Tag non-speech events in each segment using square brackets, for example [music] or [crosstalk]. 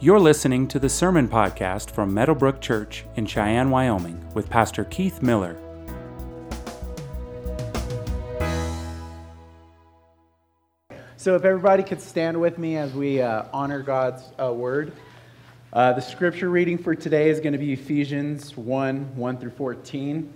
You're listening to the Sermon Podcast from Meadowbrook Church in Cheyenne, Wyoming, with Pastor Keith Miller. So, if everybody could stand with me as we uh, honor God's uh, word. Uh, the scripture reading for today is going to be Ephesians 1 1 through 14.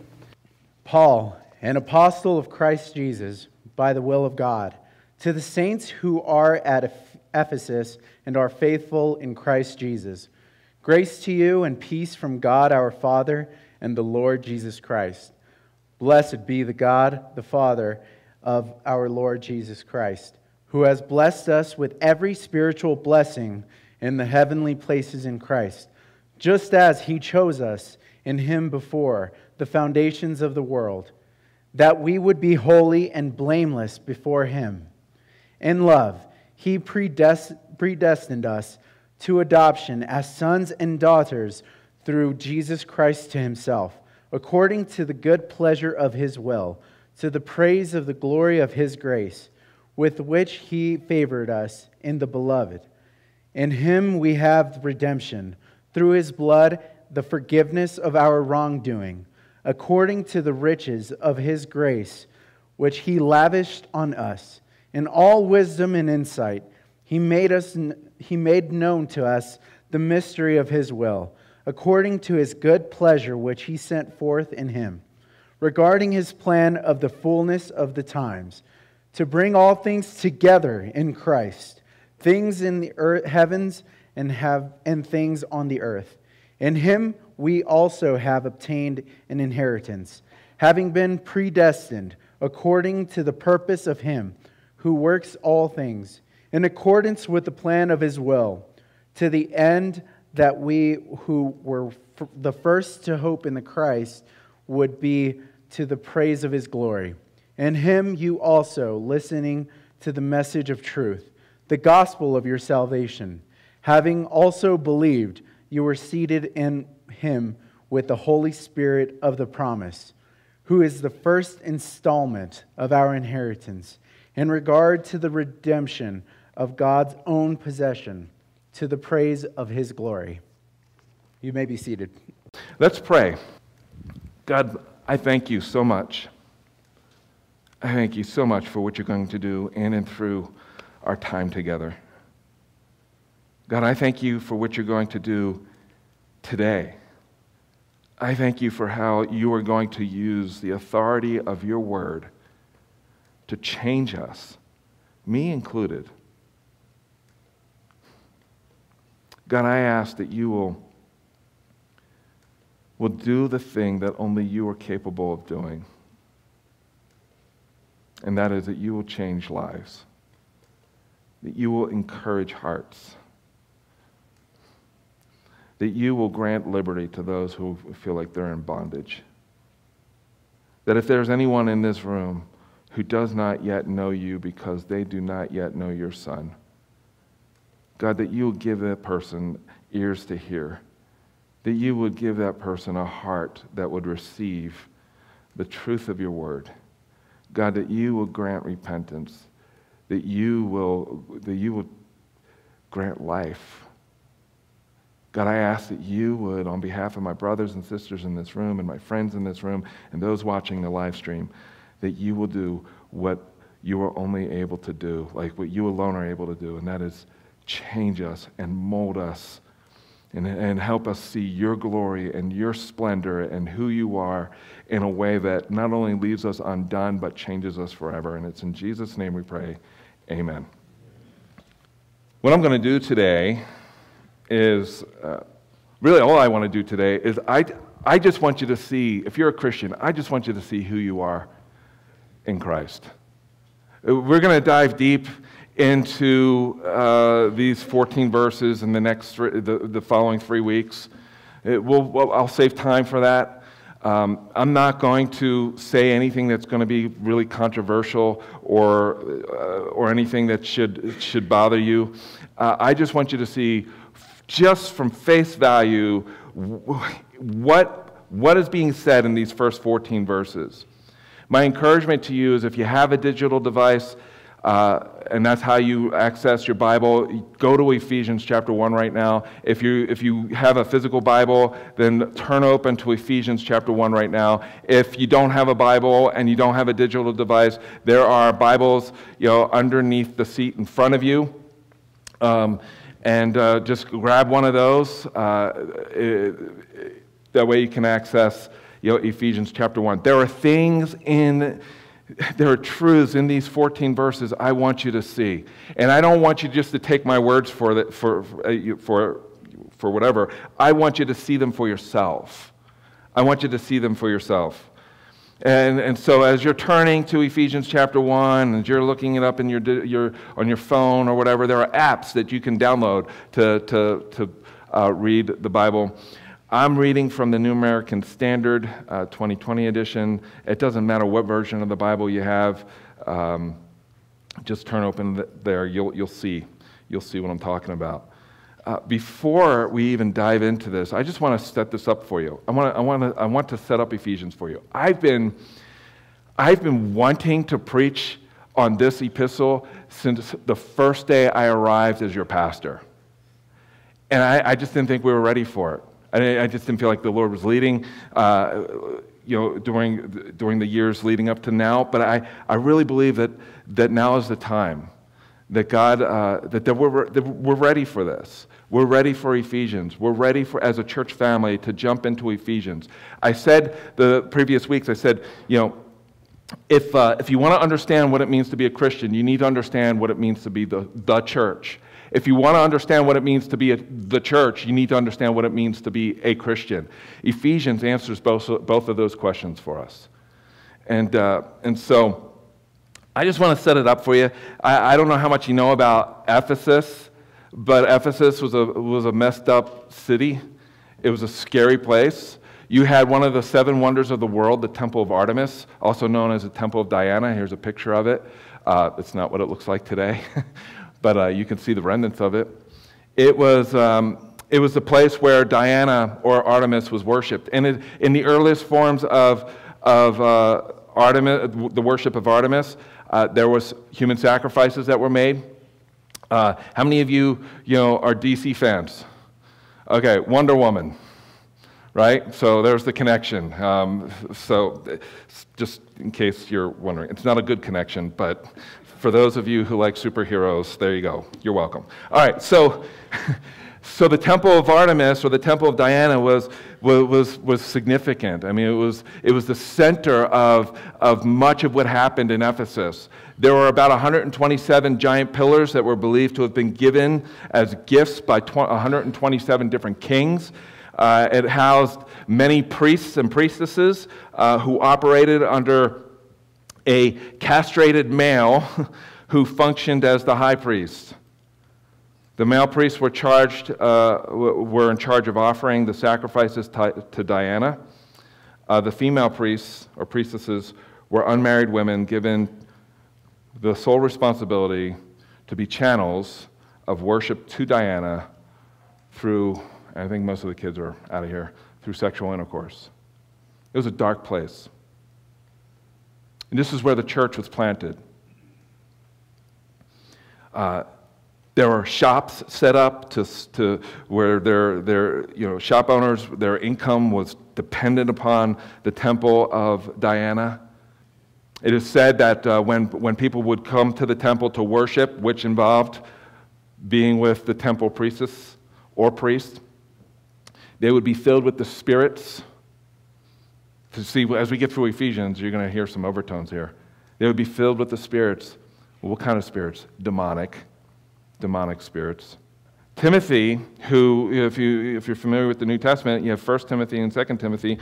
Paul, an apostle of Christ Jesus, by the will of God, to the saints who are at Ephesus and are faithful in Christ Jesus. Grace to you and peace from God our Father and the Lord Jesus Christ. Blessed be the God, the Father of our Lord Jesus Christ, who has blessed us with every spiritual blessing in the heavenly places in Christ, just as he chose us in him before the foundations of the world, that we would be holy and blameless before him. In love, he predestined us to adoption as sons and daughters through Jesus Christ to himself, according to the good pleasure of his will, to the praise of the glory of his grace, with which he favored us in the beloved. In him we have redemption, through his blood, the forgiveness of our wrongdoing, according to the riches of his grace, which he lavished on us in all wisdom and insight, he made, us, he made known to us the mystery of his will, according to his good pleasure which he sent forth in him, regarding his plan of the fullness of the times, to bring all things together in Christ, things in the earth, heavens and, have, and things on the earth. In him we also have obtained an inheritance, having been predestined according to the purpose of him who works all things in accordance with the plan of his will, to the end that we who were the first to hope in the Christ would be to the praise of his glory. In him you also, listening to the message of truth, the gospel of your salvation, having also believed, you were seated in him with the Holy Spirit of the promise, who is the first installment of our inheritance in regard to the redemption of God's own possession to the praise of his glory. You may be seated. Let's pray. God, I thank you so much. I thank you so much for what you're going to do in and through our time together. God, I thank you for what you're going to do today. I thank you for how you are going to use the authority of your word to change us, me included. God, I ask that you will, will do the thing that only you are capable of doing. And that is that you will change lives, that you will encourage hearts, that you will grant liberty to those who feel like they're in bondage. That if there's anyone in this room who does not yet know you because they do not yet know your Son. God, that you will give that person ears to hear, that you would give that person a heart that would receive the truth of your word. God, that you will grant repentance, that you will, that you will grant life. God, I ask that you would, on behalf of my brothers and sisters in this room and my friends in this room and those watching the live stream, that you will do what you are only able to do, like what you alone are able to do, and that is change us and mold us and, and help us see your glory and your splendor and who you are in a way that not only leaves us undone, but changes us forever. And it's in Jesus' name we pray. Amen. What I'm going to do today is uh, really all I want to do today is I, I just want you to see, if you're a Christian, I just want you to see who you are in Christ. We're going to dive deep into uh, these 14 verses in the next the, the following three weeks. It will, I'll save time for that. Um, I'm not going to say anything that's going to be really controversial or, uh, or anything that should, should bother you. Uh, I just want you to see, just from face value, what, what is being said in these first 14 verses. My encouragement to you is if you have a digital device, uh, and that's how you access your Bible. Go to Ephesians chapter 1 right now. If you, if you have a physical Bible, then turn open to Ephesians chapter 1 right now. If you don't have a Bible and you don't have a digital device, there are Bibles you know, underneath the seat in front of you. Um, and uh, just grab one of those. Uh, it, that way you can access you know, Ephesians chapter 1. There are things in there are truths in these 14 verses I want you to see. And I don't want you just to take my words for, the, for, uh, for, for whatever. I want you to see them for yourself. I want you to see them for yourself. And, and so as you're turning to Ephesians chapter 1, as you're looking it up in your, your, on your phone or whatever, there are apps that you can download to, to, to uh, read the Bible. I'm reading from the New American Standard uh, 2020 edition. It doesn't matter what version of the Bible you have. Um, just turn open there. You'll, you'll see. You'll see what I'm talking about. Uh, before we even dive into this, I just want to set this up for you. I want to, I, want to, I want to set up Ephesians for you. I've been, I've been wanting to preach on this epistle since the first day I arrived as your pastor. And I, I just didn't think we were ready for it. I, I just didn't feel like the Lord was leading, uh, you know, during, during the years leading up to now. But I, I really believe that, that now is the time that God, uh, that, that, we're, that we're ready for this. We're ready for Ephesians. We're ready for, as a church family, to jump into Ephesians. I said the previous weeks, I said, you know, if, uh, if you want to understand what it means to be a Christian, you need to understand what it means to be the, the church. If you want to understand what it means to be a, the church, you need to understand what it means to be a Christian. Ephesians answers both, both of those questions for us. And, uh, and so I just want to set it up for you. I, I don't know how much you know about Ephesus, but Ephesus was a, was a messed up city, it was a scary place. You had one of the seven wonders of the world, the Temple of Artemis, also known as the Temple of Diana. Here's a picture of it. Uh, it's not what it looks like today. [laughs] but uh, you can see the remnants of it. It was, um, it was the place where Diana or Artemis was worshipped. And it, in the earliest forms of, of uh, Artemis, the worship of Artemis, uh, there was human sacrifices that were made. Uh, how many of you, you know, are DC fans? Okay, Wonder Woman, right? So there's the connection. Um, so just in case you're wondering, it's not a good connection, but for those of you who like superheroes, there you go. You're welcome. All right, so, [laughs] so the temple of Artemis or the temple of Diana was, was, was significant. I mean, it was, it was the center of, of much of what happened in Ephesus. There were about 127 giant pillars that were believed to have been given as gifts by 127 different kings. Uh, it housed many priests and priestesses uh, who operated under a castrated male [laughs] who functioned as the high priest. The male priests were charged, uh, were in charge of offering the sacrifices to, Diana. Uh, the female priests or priestesses were unmarried women given the sole responsibility to be channels of worship to Diana through, I think most of the kids are out of here, through sexual intercourse. It was a dark place. And this is where the church was planted. Uh, there were shops set up to, to where their, their you know, shop owners, their income was dependent upon the temple of Diana. It is said that uh, when, when people would come to the temple to worship, which involved being with the temple priestess or priest, they would be filled with the spirits to see, as we get through Ephesians, you're going to hear some overtones here. They would be filled with the spirits. what kind of spirits? Demonic. Demonic spirits. Timothy, who, if, you, if you're familiar with the New Testament, you have 1 Timothy and 2 Timothy,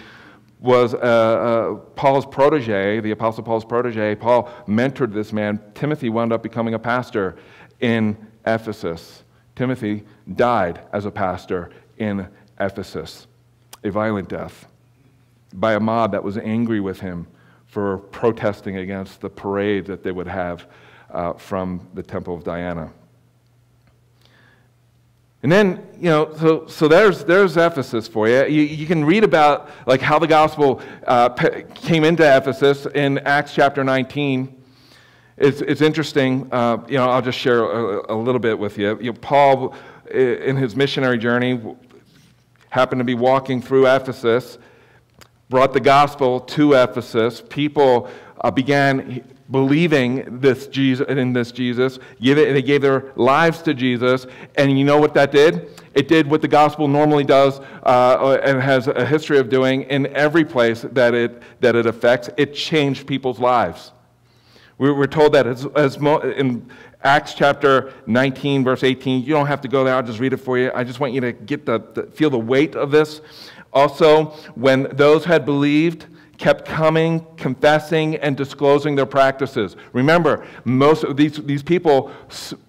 was uh, uh, Paul's protege, the Apostle Paul's protege. Paul mentored this man. Timothy wound up becoming a pastor in Ephesus. Timothy died as a pastor in Ephesus, a violent death by a mob that was angry with him for protesting against the parade that they would have uh, from the Temple of Diana. And then, you know, so, so there's, there's Ephesus for you. you. You can read about like how the gospel uh, came into Ephesus in Acts chapter 19. it's, it's interesting. Uh, you know, I'll just share a, a little bit with you. you know, Paul, in his missionary journey, happened to be walking through Ephesus, brought the gospel to Ephesus. People uh, began believing this Jesus, in this Jesus. Give it, they gave their lives to Jesus. And you know what that did? It did what the gospel normally does uh, and has a history of doing in every place that it, that it affects. It changed people's lives. We were told that as, as in Acts chapter 19, verse 18. You don't have to go there, I'll just read it for you. I just want you to get the, the feel the weight of this. Also, when those had believed, kept coming, confessing, and disclosing their practices. Remember, most of these, these people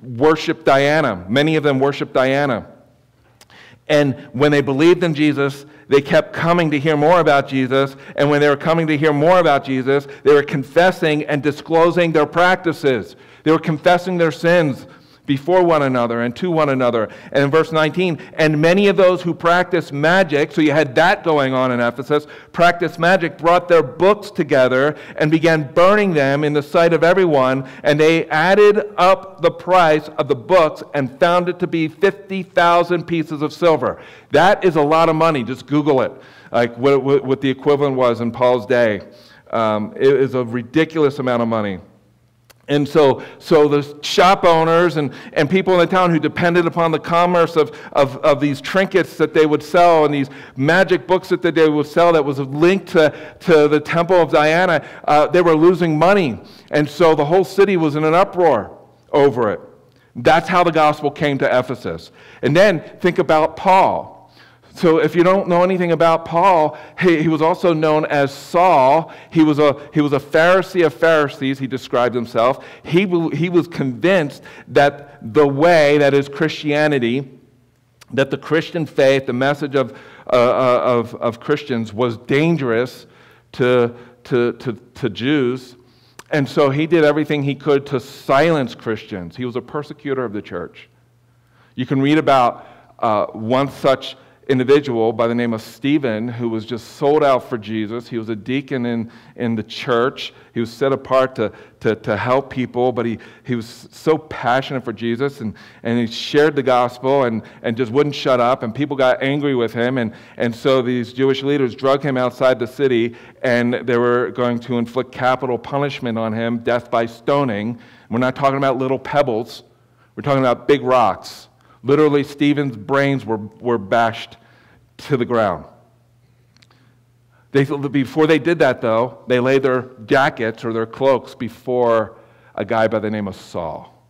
worship Diana. Many of them worship Diana. And when they believed in Jesus, they kept coming to hear more about Jesus. And when they were coming to hear more about Jesus, they were confessing and disclosing their practices. They were confessing their sins before one another and to one another. And in verse 19, and many of those who practiced magic, so you had that going on in Ephesus, practiced magic, brought their books together and began burning them in the sight of everyone. And they added up the price of the books and found it to be 50,000 pieces of silver. That is a lot of money. Just Google it, like what, what the equivalent was in Paul's day. Um, it is a ridiculous amount of money. And so, so the shop owners and, and people in the town who depended upon the commerce of, of, of these trinkets that they would sell and these magic books that they would sell that was linked to, to the temple of Diana, uh, they were losing money. And so the whole city was in an uproar over it. That's how the gospel came to Ephesus. And then think about Paul. So, if you don't know anything about Paul, he, he, was also known as Saul. He was, a, he was a Pharisee of Pharisees, he described himself. He, he was convinced that the way, that is Christianity, that the Christian faith, the message of, uh, uh of, of Christians, was dangerous to, to, to, to Jews. And so he did everything he could to silence Christians. He was a persecutor of the church. You can read about uh, one such individual by the name of Stephen who was just sold out for Jesus. He was a deacon in, in the church. He was set apart to, to, to help people, but he, he was so passionate for Jesus and, and he shared the gospel and, and just wouldn't shut up. And people got angry with him. And, and so these Jewish leaders drug him outside the city and they were going to inflict capital punishment on him, death by stoning. We're not talking about little pebbles, we're talking about big rocks. Literally, Stephen's brains were, were bashed to the ground. They, before they did that, though, they laid their jackets or their cloaks before a guy by the name of Saul,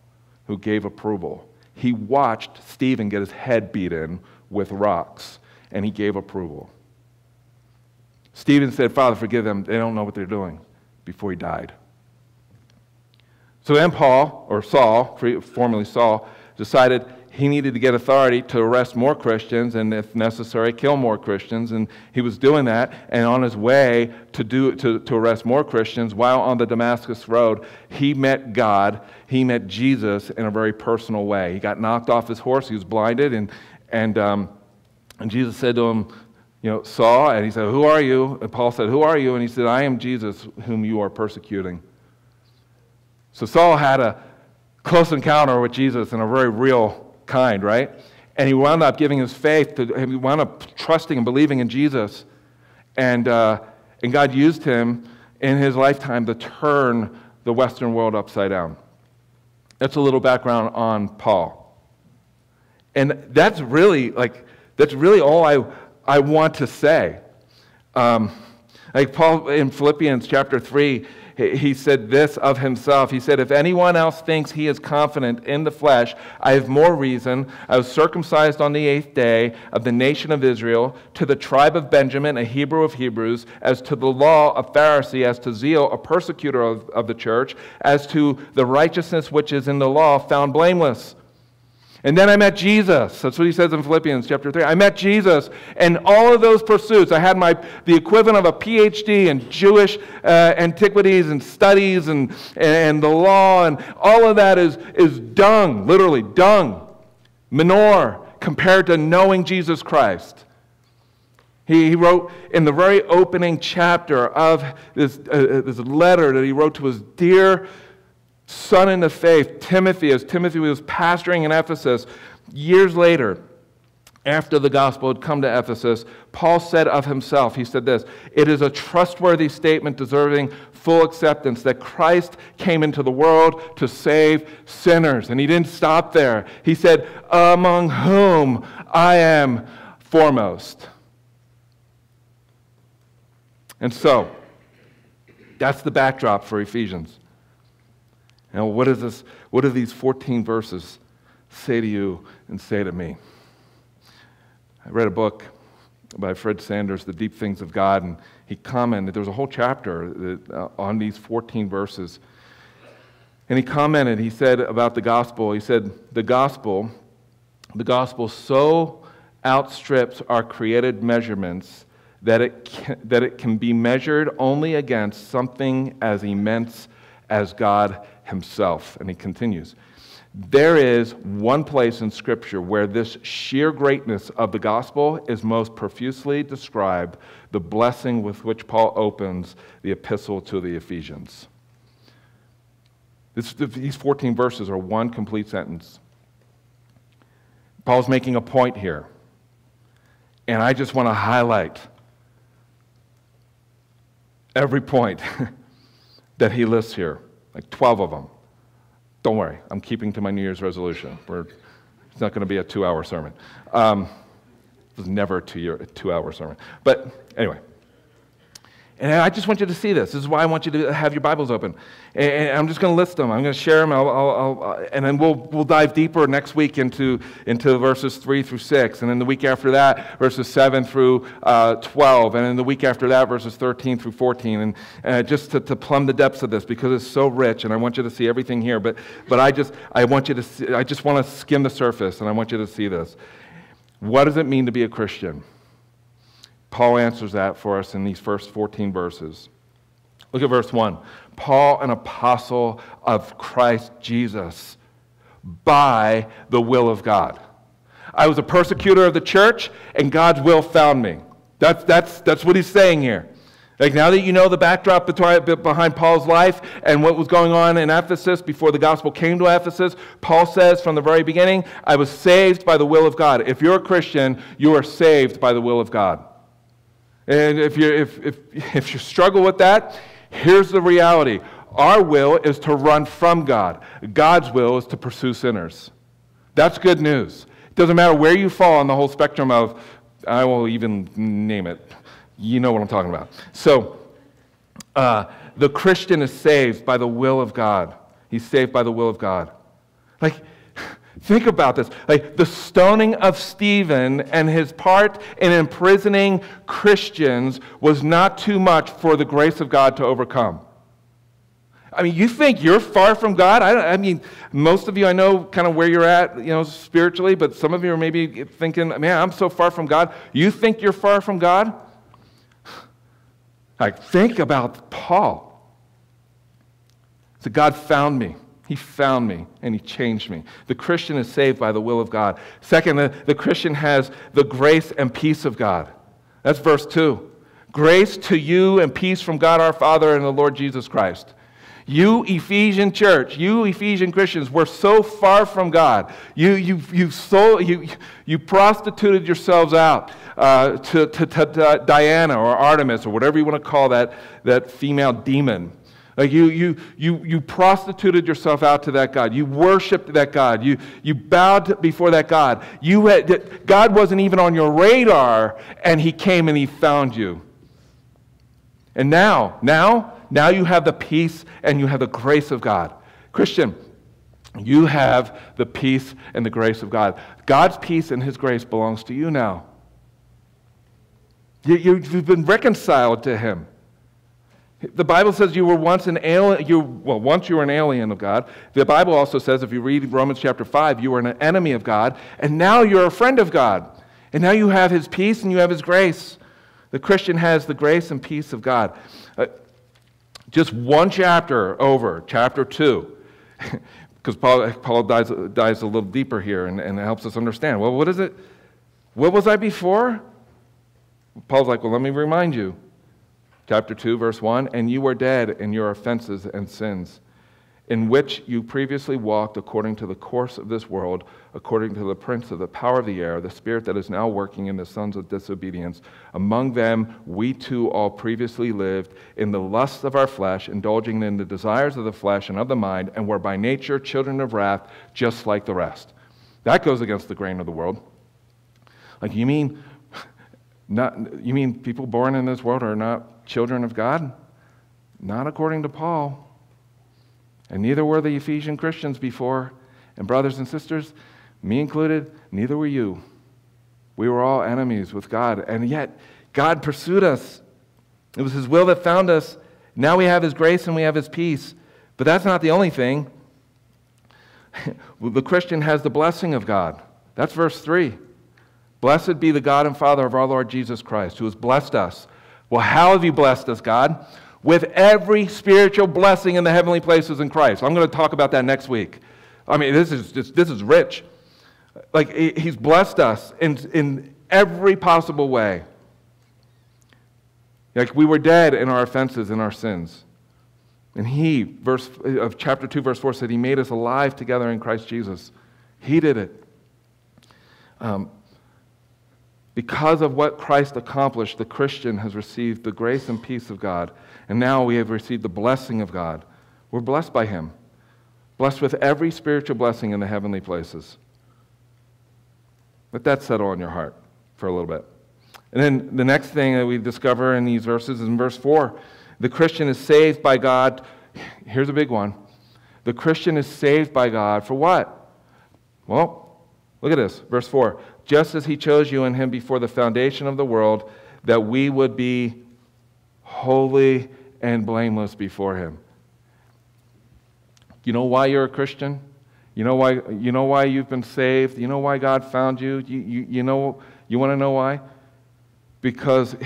who gave approval. He watched Stephen get his head beaten with rocks, and he gave approval. Stephen said, Father, forgive them. They don't know what they're doing, before he died. So then Paul, or Saul, formerly Saul, decided he needed to get authority to arrest more Christians and, if necessary, kill more Christians. And he was doing that. And on his way to, do, to, to arrest more Christians, while on the Damascus Road, he met God. He met Jesus in a very personal way. He got knocked off his horse. He was blinded. And, and, um, and Jesus said to him, you know, Saul, and he said, Who are you? And Paul said, Who are you? And he said, I am Jesus, whom you are persecuting. So Saul had a close encounter with Jesus in a very real kind, right? And he wound up giving his faith to, he wound up trusting and believing in Jesus. And, uh, and God used him in his lifetime to turn the Western world upside down. That's a little background on Paul. And that's really, like, that's really all I, I want to say. Um, like Paul in Philippians chapter 3, he said this of himself. He said, If anyone else thinks he is confident in the flesh, I have more reason. I was circumcised on the eighth day of the nation of Israel, to the tribe of Benjamin, a Hebrew of Hebrews, as to the law, a Pharisee, as to zeal, a persecutor of, of the church, as to the righteousness which is in the law, found blameless. And then I met Jesus. That's what he says in Philippians chapter 3. I met Jesus. And all of those pursuits, I had my, the equivalent of a PhD in Jewish uh, antiquities and studies and, and the law, and all of that is, is dung, literally dung, manure, compared to knowing Jesus Christ. He, he wrote in the very opening chapter of this, uh, uh this letter that he wrote to his dear son in the faith, Timothy, as Timothy was pastoring in Ephesus, years later, after the gospel had come to Ephesus, Paul said of himself, he said this, it is a trustworthy statement deserving full acceptance that Christ came into the world to save sinners. And he didn't stop there. He said, among whom I am foremost. And so, that's the backdrop for Ephesians. Now, what, is this, what do these 14 verses say to you and say to me? I read a book by Fred Sanders, The Deep Things of God, and he commented, there was a whole chapter that, uh, on these 14 verses. And he commented, he said about the gospel, he said, the gospel, the gospel so outstrips our created measurements that it, can, that it can be measured only against something as immense as God Himself. And he continues There is one place in Scripture where this sheer greatness of the gospel is most profusely described, the blessing with which Paul opens the epistle to the Ephesians. This, these 14 verses are one complete sentence. Paul's making a point here. And I just want to highlight every point [laughs] that he lists here, like 12 of them. Don't worry, I'm keeping to my New Year's resolution. We're, it's not going to be a two hour sermon. Um, it was never a two, year, a two hour sermon. But anyway, and I just want you to see this. This is why I want you to have your Bibles open. And I'm just going to list them. I'm going to share them. I'll, I'll, I'll, and then we'll, we'll dive deeper next week into, into verses 3 through 6. And then the week after that, verses 7 through uh, 12. And then the week after that, verses 13 through 14. And uh, just to, to plumb the depths of this because it's so rich. And I want you to see everything here. But, but I, just, I, want you to see, I just want to skim the surface. And I want you to see this. What does it mean to be a Christian? Paul answers that for us in these first 14 verses. Look at verse 1. Paul, an apostle of Christ Jesus, by the will of God. I was a persecutor of the church, and God's will found me. That's, that's, that's what he's saying here. Like now that you know the backdrop behind Paul's life and what was going on in Ephesus before the gospel came to Ephesus, Paul says from the very beginning, I was saved by the will of God. If you're a Christian, you are saved by the will of God. And if you, if, if, [laughs] if you struggle with that, here's the reality our will is to run from God, God's will is to pursue sinners. That's good news. It doesn't matter where you fall on the whole spectrum of, I will even name it. You know what I'm talking about. So, uh, the Christian is saved by the will of God. He's saved by the will of God. Like, Think about this. Like the stoning of Stephen and his part in imprisoning Christians was not too much for the grace of God to overcome. I mean, you think you're far from God? I, I, mean, most of you, I know kind of where you're at, you know, spiritually, but some of you are maybe thinking, man, I'm so far from God. You think you're far from God? Like, think about Paul. So God found me. He found me and he changed me. The Christian is saved by the will of God. Second, the, the Christian has the grace and peace of God. That's verse 2. Grace to you and peace from God our Father and the Lord Jesus Christ. You Ephesian church, you Ephesian Christians were so far from God. You, you, you, so, you, you prostituted yourselves out uh, to, to, to Diana or Artemis or whatever you want to call that, that female demon. Like you, you, you, you prostituted yourself out to that God. You worshiped that God. You, you bowed before that God. You had, God wasn't even on your radar, and He came and He found you. And now, now, now you have the peace and you have the grace of God. Christian, you have the peace and the grace of God. God's peace and His grace belongs to you now. You, you've been reconciled to Him. The Bible says you were once an alien, you, well, once you were an alien of God. The Bible also says, if you read Romans chapter 5, you were an enemy of God, and now you're a friend of God. And now you have his peace and you have his grace. The Christian has the grace and peace of God. Uh, just one chapter over, chapter 2, [laughs] because Paul, Paul dives, dives a little deeper here and, and helps us understand. Well, what is it? What was I before? Paul's like, well, let me remind you. Chapter 2, verse 1 And you were dead in your offenses and sins, in which you previously walked according to the course of this world, according to the prince of the power of the air, the spirit that is now working in the sons of disobedience. Among them, we too all previously lived in the lusts of our flesh, indulging in the desires of the flesh and of the mind, and were by nature children of wrath, just like the rest. That goes against the grain of the world. Like, you mean, [laughs] not, you mean people born in this world are not children of God? Not according to Paul. And neither were the Ephesian Christians before. And, brothers and sisters, me included, neither were you. We were all enemies with God. And yet, God pursued us. It was His will that found us. Now we have His grace and we have His peace. But that's not the only thing. [laughs] the Christian has the blessing of God. That's verse 3. Blessed be the God and Father of our Lord Jesus Christ, who has blessed us. Well, how have you blessed us, God? with every spiritual blessing in the heavenly places in Christ. I'm going to talk about that next week. I mean, this is just, this is rich. Like, he's blessed us in, in every possible way. Like, we were dead in our offenses and our sins. And he, verse of chapter 2, verse 4 said, He made us alive together in Christ Jesus. He did it. Um, because of what Christ accomplished, the Christian has received the grace and peace of God and now we have received the blessing of God. We're blessed by Him, blessed with every spiritual blessing in the heavenly places. Let that settle on your heart for a little bit. And then the next thing that we discover in these verses is in verse 4 the Christian is saved by God. Here's a big one. The Christian is saved by God for what? Well, look at this. Verse 4 Just as he chose you in him before the foundation of the world, that we would be holy and blameless before Him. You know why you're a Christian? You know why, you know why you've been saved? You know why God found you? You, you, you know, you want to know why? Because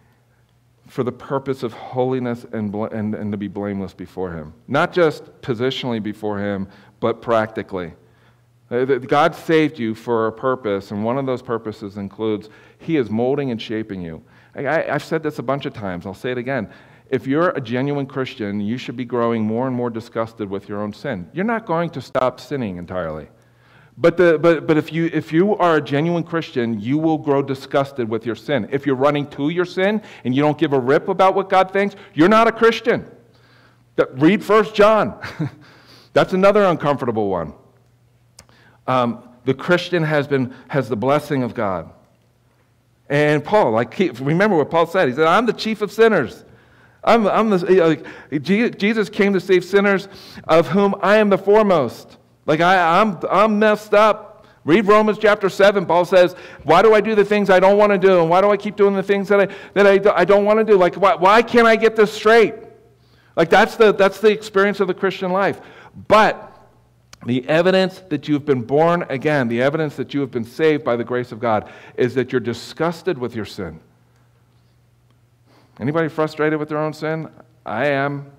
[laughs] for the purpose of holiness and, and, and to be blameless before Him. Not just positionally before Him, but practically. Uh, God saved you for a purpose, and one of those purposes includes He is molding and shaping you. I, have said this a bunch of times, I'll say it again. If you're a genuine Christian, you should be growing more and more disgusted with your own sin. You're not going to stop sinning entirely. But, the, but, but if, you, if you are a genuine Christian, you will grow disgusted with your sin. If you're running to your sin and you don't give a rip about what God thinks, you're not a Christian. Read First John. [laughs] That's another uncomfortable one. Um, the Christian has, been, has the blessing of God. And Paul, like, remember what Paul said? He said, I'm the chief of sinners. I'm, I'm the, Jesus came to save sinners, of whom I am the foremost. Like, I, I'm, I'm messed up. Read Romans chapter 7. Paul says, Why do I do the things I don't want to do? And why do I keep doing the things that I, that I, I don't want to do? Like, why, why can't I get this straight? Like, that's the, that's the experience of the Christian life. But the evidence that you've been born again, the evidence that you have been saved by the grace of God, is that you're disgusted with your sin. Anybody frustrated with their own sin? I am.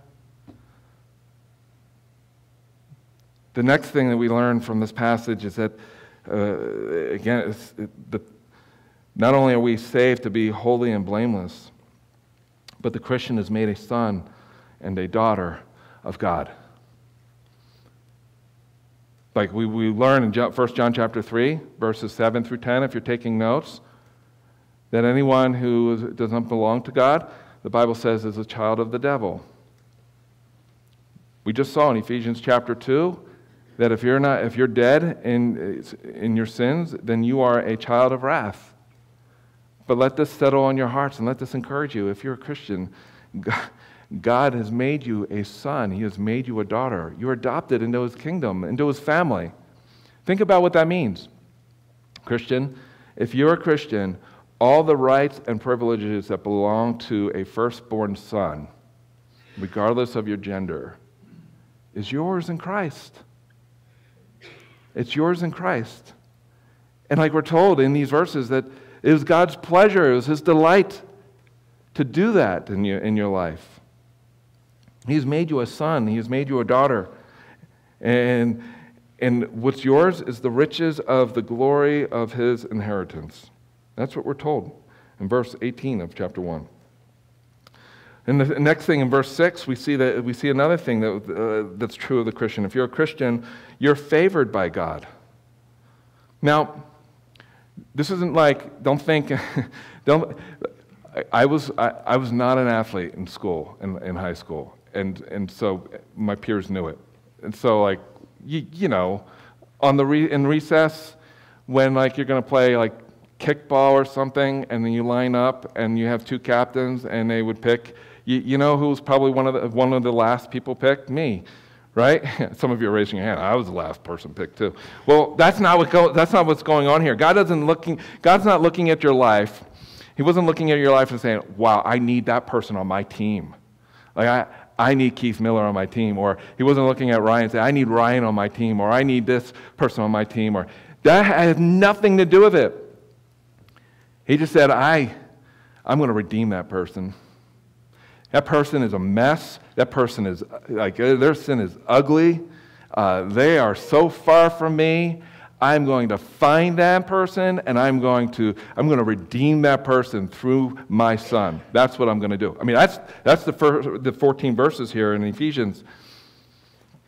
The next thing that we learn from this passage is that, uh, again, it, the, not only are we saved to be holy and blameless, but the Christian is made a son and a daughter of God. Like we, we learn in 1 John chapter 3, verses 7 through 10, if you're taking notes, that anyone who doesn't belong to God, the Bible says, is a child of the devil. We just saw in Ephesians chapter 2 that if you're, not, if you're dead in, in your sins, then you are a child of wrath. But let this settle on your hearts and let this encourage you. If you're a Christian, [laughs] God, God has made you a son, He has made you a daughter. You're adopted into His kingdom, into His family. Think about what that means. Christian, if you're a Christian, all the rights and privileges that belong to a firstborn son, regardless of your gender, is yours in Christ. It's yours in Christ. And like we're told in these verses, that it was God's pleasure, it was His delight to do that in your, in your life. He's made you a son, He has made you a daughter. And, and what's yours is the riches of the glory of His inheritance. That's what we're told in verse 18 of chapter 1. And the next thing in verse 6, we see, that, we see another thing that, uh, that's true of the Christian. If you're a Christian, you're favored by God. Now, this isn't like, don't think, [laughs] don't, I, I was, I, I, was not an athlete in school, in, in high school. And, and so my peers knew it. And so, like, you, you know, on the re, in recess, when like you're to play like kickball or something, and then you line up and you have two captains, and they would pick, you, you know was probably one of, the, one of the last people picked? Me right? [laughs] Some of you are raising your hand. I was the last person picked too. Well, that's not, what go, that's not what's going on here. God doesn't looking, God's not looking at your life. He wasn't looking at your life and saying, wow, I need that person on my team. Like, I, I need Keith Miller on my team. Or he wasn't looking at Ryan and saying, I need Ryan on my team. Or I need this person on my team. Or that has nothing to do with it. He just said, I, I'm going to redeem that person. That person is a mess. That person is like their sin is ugly. Uh, they are so far from me. I'm going to find that person and I'm going to I'm going to redeem that person through my son. That's what I'm going to do. I mean, that's that's the first, the 14 verses here in Ephesians.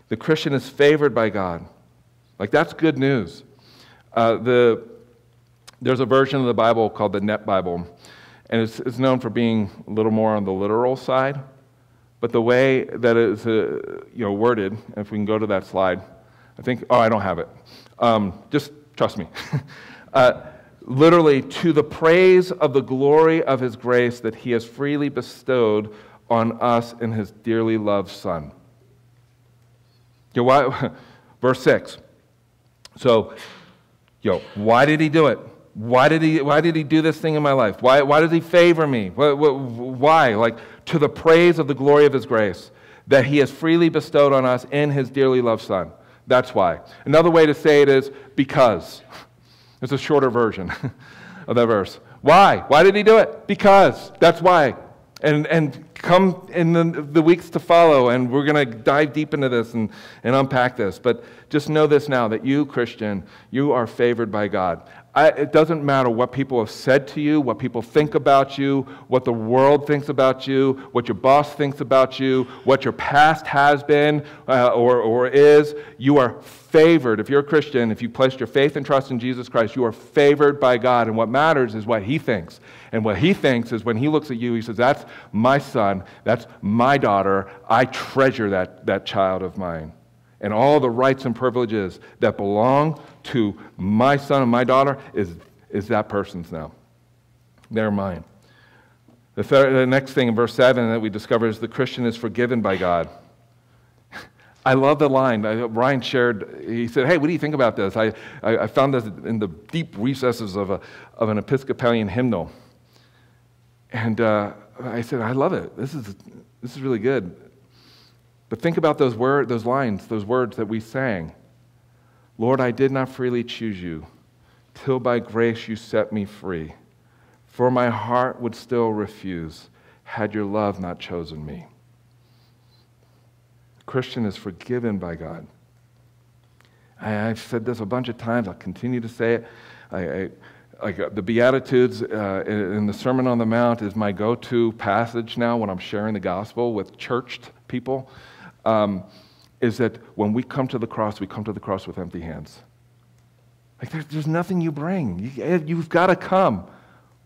The Christian is favored by God. Like that's good news. Uh, the there's a version of the Bible called the Net Bible and it's, it's known for being a little more on the literal side. But the way that it's uh, you know, worded, if we can go to that slide, I think, oh, I don't have it. Um, just trust me. [laughs] uh, literally, to the praise of the glory of his grace that he has freely bestowed on us in his dearly loved Son. You know, why, [laughs] verse 6. So, yo, why did he do it? Why did he, why did he do this thing in my life? Why, why does he favor me? Why? Like, to the praise of the glory of his grace that he has freely bestowed on us in his dearly loved Son. That's why. Another way to say it is because. It's a shorter version [laughs] of that verse. Why? Why did he do it? Because. That's why. And, and come in the, the weeks to follow, and we're going to dive deep into this and, and unpack this. But just know this now that you, Christian, you are favored by God. I, it doesn't matter what people have said to you, what people think about you, what the world thinks about you, what your boss thinks about you, what your past has been uh, or, or is. You are favored. If you're a Christian, if you placed your faith and trust in Jesus Christ, you are favored by God. And what matters is what He thinks. And what He thinks is when He looks at you, He says, That's my son, that's my daughter. I treasure that, that child of mine and all the rights and privileges that belong to my son and my daughter is, is that person's now. They're mine. The, third, the next thing in verse 7 that we discover is the Christian is forgiven by God. [laughs] I love the line. Ryan shared, he said, Hey, what do you think about this? I, I, found this in the deep recesses of, a, of an Episcopalian hymnal. And uh, I said, I love it. This is, this is really good. But think about those, word, those lines, those words that we sang. Lord, I did not freely choose you, till by grace you set me free. For my heart would still refuse, had your love not chosen me. Christian is forgiven by God. I, have said this a bunch of times. I'll continue to say it. I, I, like uh, the Beatitudes uh, in the Sermon on the Mount is my go-to passage now when I'm sharing the gospel with churched people um, is that when we come to the cross, we come to the cross with empty hands. Like there's, there's nothing you bring. You, you've got to come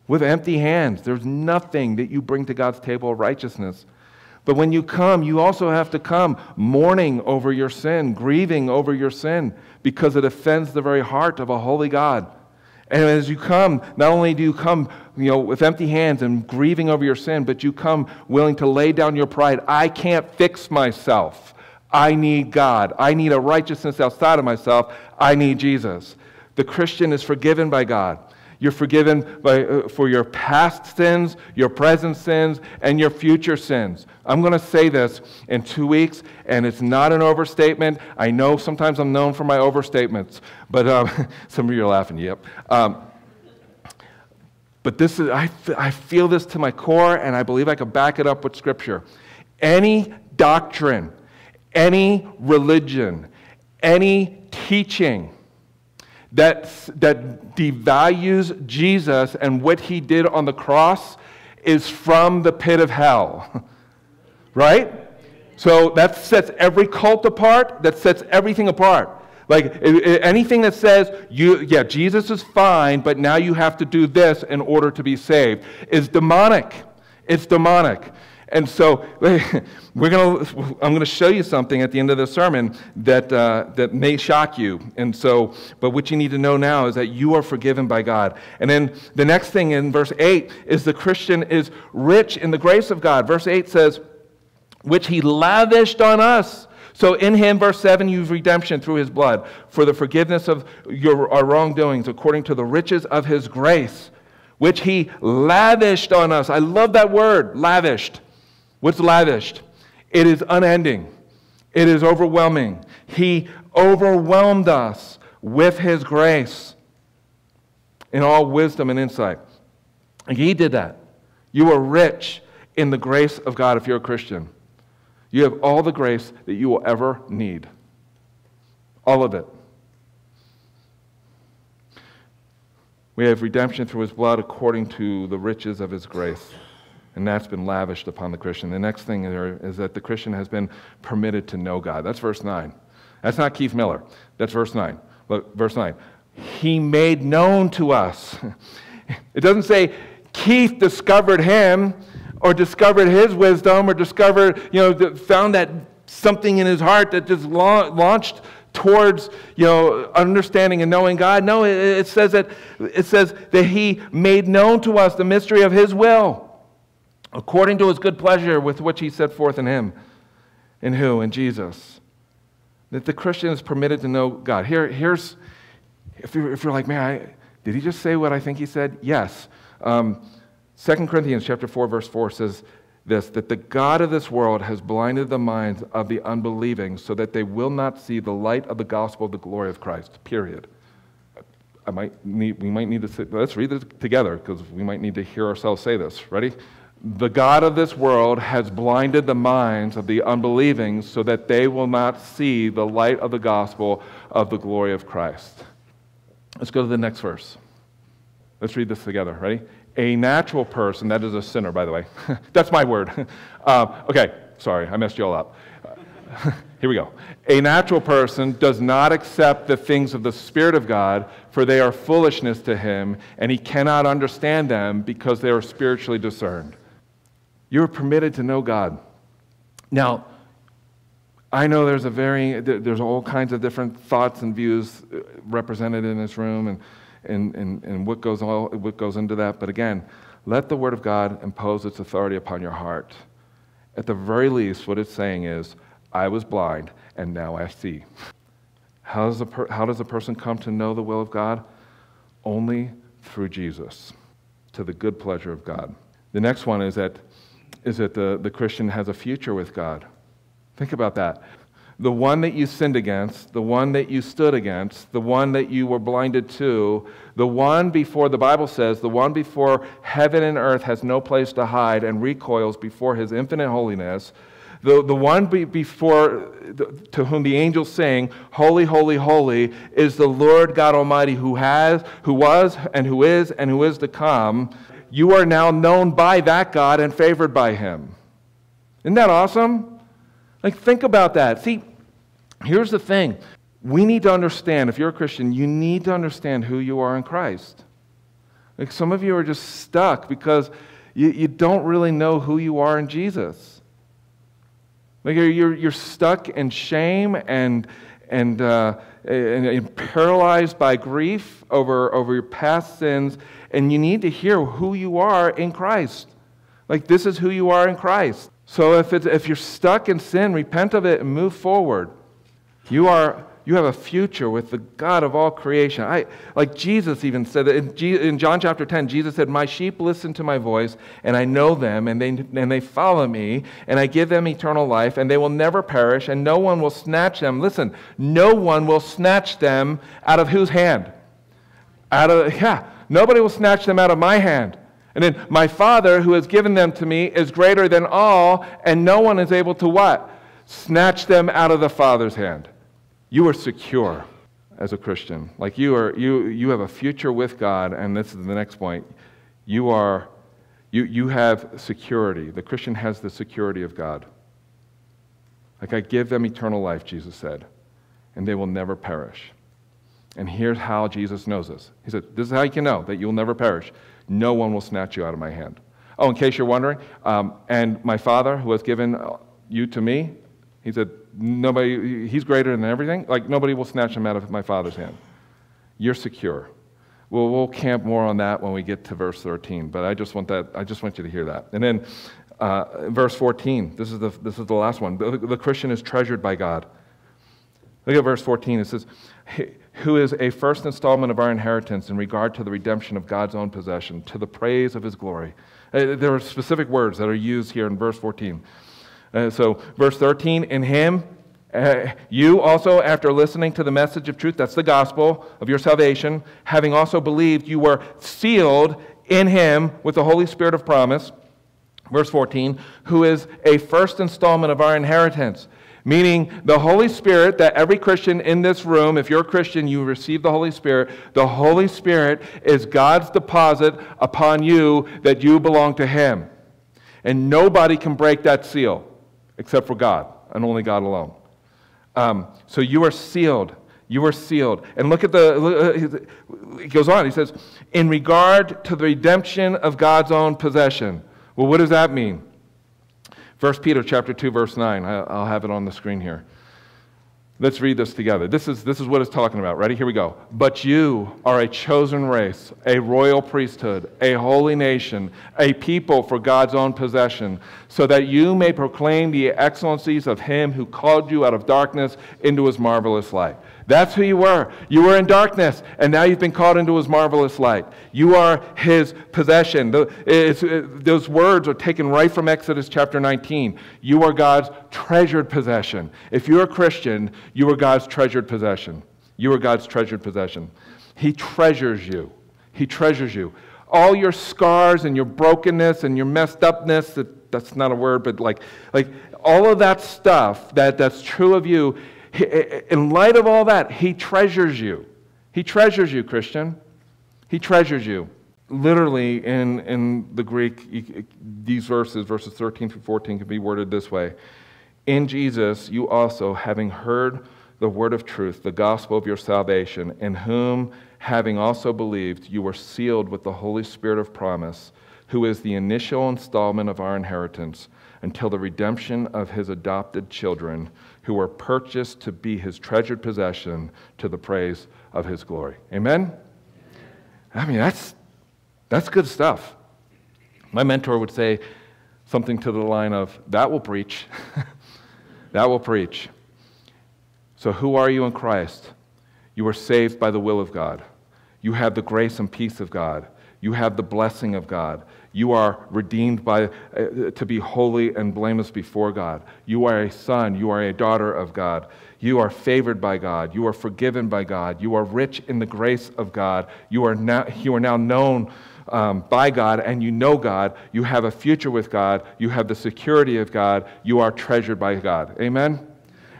with empty hands. There's nothing that you bring to God's table of righteousness. But when you come, you also have to come mourning over your sin, grieving over your sin, because it offends the very heart of a holy God. And as you come, not only do you come you know, with empty hands and grieving over your sin, but you come willing to lay down your pride. I can't fix myself. I need God. I need a righteousness outside of myself. I need Jesus. The Christian is forgiven by God. You're forgiven by, uh, for your past sins, your present sins, and your future sins. I'm going to say this in two weeks, and it's not an overstatement. I know sometimes I'm known for my overstatements, but um, [laughs] some of you are laughing, yep. Um, but this is, I, I feel this to my core, and I believe I can back it up with Scripture. Any doctrine, any religion, any teaching that, that devalues Jesus and what he did on the cross is from the pit of hell. [laughs] right? So that sets every cult apart, that sets everything apart. Like anything that says you yeah, Jesus is fine, but now you have to do this in order to be saved is demonic. It's demonic. And so [laughs] we're gonna, I'm going to show you something at the end of the sermon that, uh, that may shock you. And so, but what you need to know now is that you are forgiven by God. And then the next thing in verse 8 is the Christian is rich in the grace of God. Verse 8 says, which he lavished on us. So in him, verse 7, you've redemption through his blood for the forgiveness of your, our wrongdoings according to the riches of his grace, which he lavished on us. I love that word, lavished. What's lavished? It is unending, it is overwhelming. He overwhelmed us with His grace in all wisdom and insight. And He did that. You are rich in the grace of God if you're a Christian. You have all the grace that you will ever need. All of it. We have redemption through his blood according to the riches of his grace. And that's been lavished upon the Christian. The next thing is that the Christian has been permitted to know God. That's verse 9. That's not Keith Miller. That's verse 9. Look, verse 9. He made known to us. [laughs] It doesn't say Keith discovered him or discovered his wisdom or discovered, you know, found that something in his heart that just launched towards you know understanding and knowing god no it, says that it says that he made known to us the mystery of his will according to his good pleasure with which he set forth in him. In who? In Jesus. That the Christian is permitted to know God. Here, here's, if you're, if you're like, man, I, did he just say what I think he said? Yes. Um, 2 Corinthians chapter 4, verse 4 says this, that the God of this world has blinded the minds of the unbelieving so that they will not see the light of the gospel of the glory of Christ, period. I might need, we might need to, say, let's read this together because we might need to hear ourselves say this. Ready? The God of this world has blinded the minds of the unbelieving so that they will not see the light of the gospel of the glory of Christ. Let's go to the next verse. Let's read this together. Ready? A natural person, that is a sinner, by the way. [laughs] That's my word. Uh, [laughs] okay, sorry, I messed you all up. [laughs] Here we go. A natural person does not accept the things of the Spirit of God, for they are foolishness to him, and he cannot understand them because they are spiritually discerned. You're permitted to know God. Now, I know there's a very there's all kinds of different thoughts and views represented in this room and, and, and, and what, goes all, what goes into that. But again, let the Word of God impose its authority upon your heart. At the very least, what it's saying is, I was blind and now I see. How does, a per, how does a person come to know the will of God? Only through Jesus, to the good pleasure of God. The next one is that is that the, the Christian has a future with God. Think about that. The one that you sinned against, the one that you stood against, the one that you were blinded to, the one before, the Bible says, the one before heaven and earth has no place to hide and recoils before his infinite holiness, the, the one be, before to whom the angels sing, Holy, holy, holy, is the Lord God Almighty who has, who was, and who is, and who is to come you are now known by that God and favored by Him. Isn't that awesome? Like, think about that. See, here's the thing we need to understand, if you're a Christian, you need to understand who you are in Christ. Like, some of you are just stuck because you, you don't really know who you are in Jesus. Like, you're, you're, you're stuck in shame and, and, uh, and, and paralyzed by grief over, over your past sins and you need to hear who you are in Christ. Like, this is who you are in Christ. So if, it's, if you're stuck in sin, repent of it and move forward. You, are, you have a future with the God of all creation. I, like Jesus even said that in, G, in John chapter 10, Jesus said, My sheep listen to my voice, and I know them, and they, and they follow me, and I give them eternal life, and they will never perish, and no one will snatch them. Listen, no one will snatch them out of whose hand? Out of, [laughs] yeah, Nobody will snatch them out of my hand. And then my Father, who has given them to me, is greater than all, and no one is able to what? Snatch them out of the Father's hand. You are secure as a Christian. Like you are you you have a future with God, and this is the next point. You are you, you have security. The Christian has the security of God. Like, I give them eternal life, Jesus said, and they will never perish. And here's how Jesus knows this. He said, This is how you can know that you'll never perish. No one will snatch you out of my hand. Oh, in case you're wondering, um, and my Father, who has given you to me, he said, Nobody, he's greater than everything. Like, nobody will snatch him out of my Father's hand. You're secure. Well, we'll camp more on that when we get to verse 13, but I just want that, I just want you to hear that. And then uh, verse 14, this is the, this is the last one. The, the Christian is treasured by God. Look at verse 14. It says, Who is a first installment of our inheritance in regard to the redemption of God's own possession, to the praise of his glory. Uh, there are specific words that are used here in verse 14. Uh, so, verse 13, in him, uh, you also, after listening to the message of truth, that's the gospel of your salvation, having also believed, you were sealed in him with the Holy Spirit of promise. Verse 14, who is a first installment of our inheritance meaning the Holy Spirit that every Christian in this room, if you're a Christian, you receive the Holy Spirit. The Holy Spirit is God's deposit upon you that you belong to Him. And nobody can break that seal except for God and only God alone. Um, so you are sealed. You are sealed. And look at the, uh, he goes on, he says, in regard to the redemption of God's own possession. Well, what does that mean? 1 Peter chapter 2, verse 9. I'll have it on the screen here. Let's read this together. This is, this is what it's talking about. Ready? Here we go. But you are a chosen race, a royal priesthood, a holy nation, a people for God's own possession, so that you may proclaim the excellencies of him who called you out of darkness into his marvelous light. That's who you were. You were in darkness, and now you've been called into his marvelous light. You are his possession. Uh, those words are taken right from Exodus chapter 19. You are God's treasured possession. If you're a Christian, you are God's treasured possession. You are God's treasured possession. He treasures you. He treasures you. All your scars and your brokenness and your messed upness, that, that's not a word, but like, like all of that stuff that, that's true of you, in light of all that, he treasures you. He treasures you, Christian. He treasures you. Literally, in, in the Greek, these verses, verses 13 through 14, can be worded this way In Jesus, you also, having heard the word of truth, the gospel of your salvation, in whom, having also believed, you were sealed with the Holy Spirit of promise, who is the initial installment of our inheritance until the redemption of his adopted children who were purchased to be his treasured possession to the praise of his glory. Amen? I mean, that's, that's good stuff. My mentor would say something to the line of, That will preach. [laughs] that will preach. So, who are you in Christ? You are saved by the will of God. You have the grace and peace of God. You have the blessing of God. You are redeemed by, uh, to be holy and blameless before God. You are a son. You are a daughter of God. You are favored by God. You are forgiven by God. You are rich in the grace of God. You are now, you are now known um, by God and you know God. You have a future with God. You have the security of God. You are treasured by God. Amen?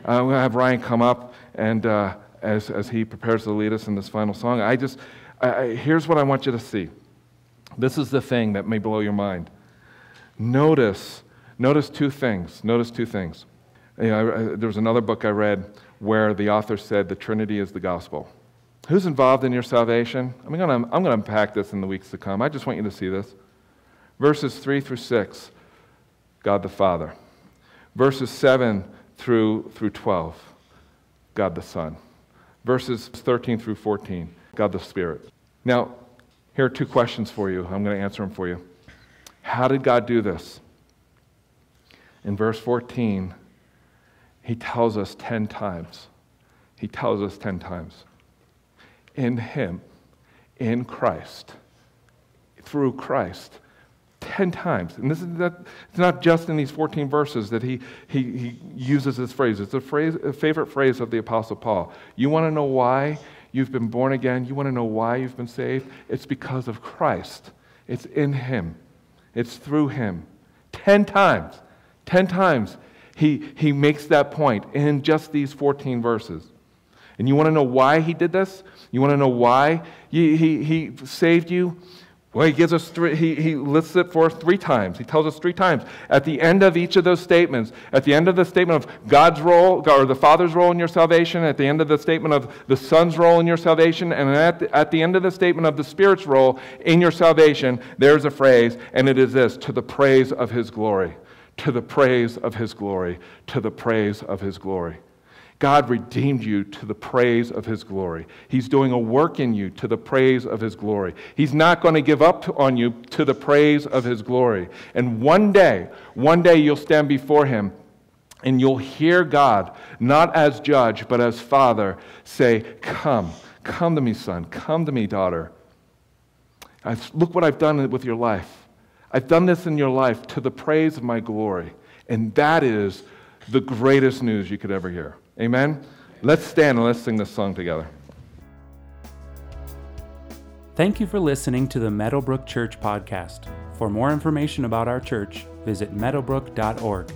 Uh, I'm going to have Ryan come up and uh, as, as he prepares to lead us in this final song, I just, I, here's what I want you to see. This is the thing that may blow your mind. Notice, notice two things. Notice two things. You know, I, there was another book I read where the author said the Trinity is the gospel. Who's involved in your salvation? I'm going to I'm going to unpack this in the weeks to come. I just want you to see this. Verses 3 through 6, God the Father. Verses 7 through, through 12, God the Son. Verses 13 through 14, God the Spirit. Now, here are two questions for you. I'm going to answer them for you. How did God do this? In verse 14, he tells us 10 times. He tells us 10 times. In him, in Christ, through Christ. 10 times. And this is not, it's not just in these 14 verses that he, he, he uses this phrase. It's a, phrase, a favorite phrase of the Apostle Paul. You want to know why you've been born again, you want to know why you've been saved? It's because of Christ. It's in Him, it's through Him. Ten times, ten times, he, he makes that point in just these 14 verses. And you want to know why he did this? You want to know why he, he, he saved you? Well, he gives us three, he, he lists it for us three times. He tells us three times. At the end of each of those statements, at the end of the statement of God's role, or the Father's role in your salvation, at the end of the statement of the Son's role in your salvation, and at the, at the end of the statement of the Spirit's role in your salvation, there's a phrase, and it is this to the praise of his glory. To the praise of his glory. To the praise of his glory. God redeemed you to the praise of his glory. He's doing a work in you to the praise of his glory. He's not going to give up on you to the praise of his glory. And one day, one day you'll stand before him and you'll hear God, not as judge, but as father, say, Come, come to me, son, come to me, daughter. I've, look what I've done with your life. I've done this in your life to the praise of my glory. And that is the greatest news you could ever hear. Amen? Let's stand and let's sing this song together. Thank you for listening to the Meadowbrook Church podcast. For more information about our church, visit meadowbrook.org.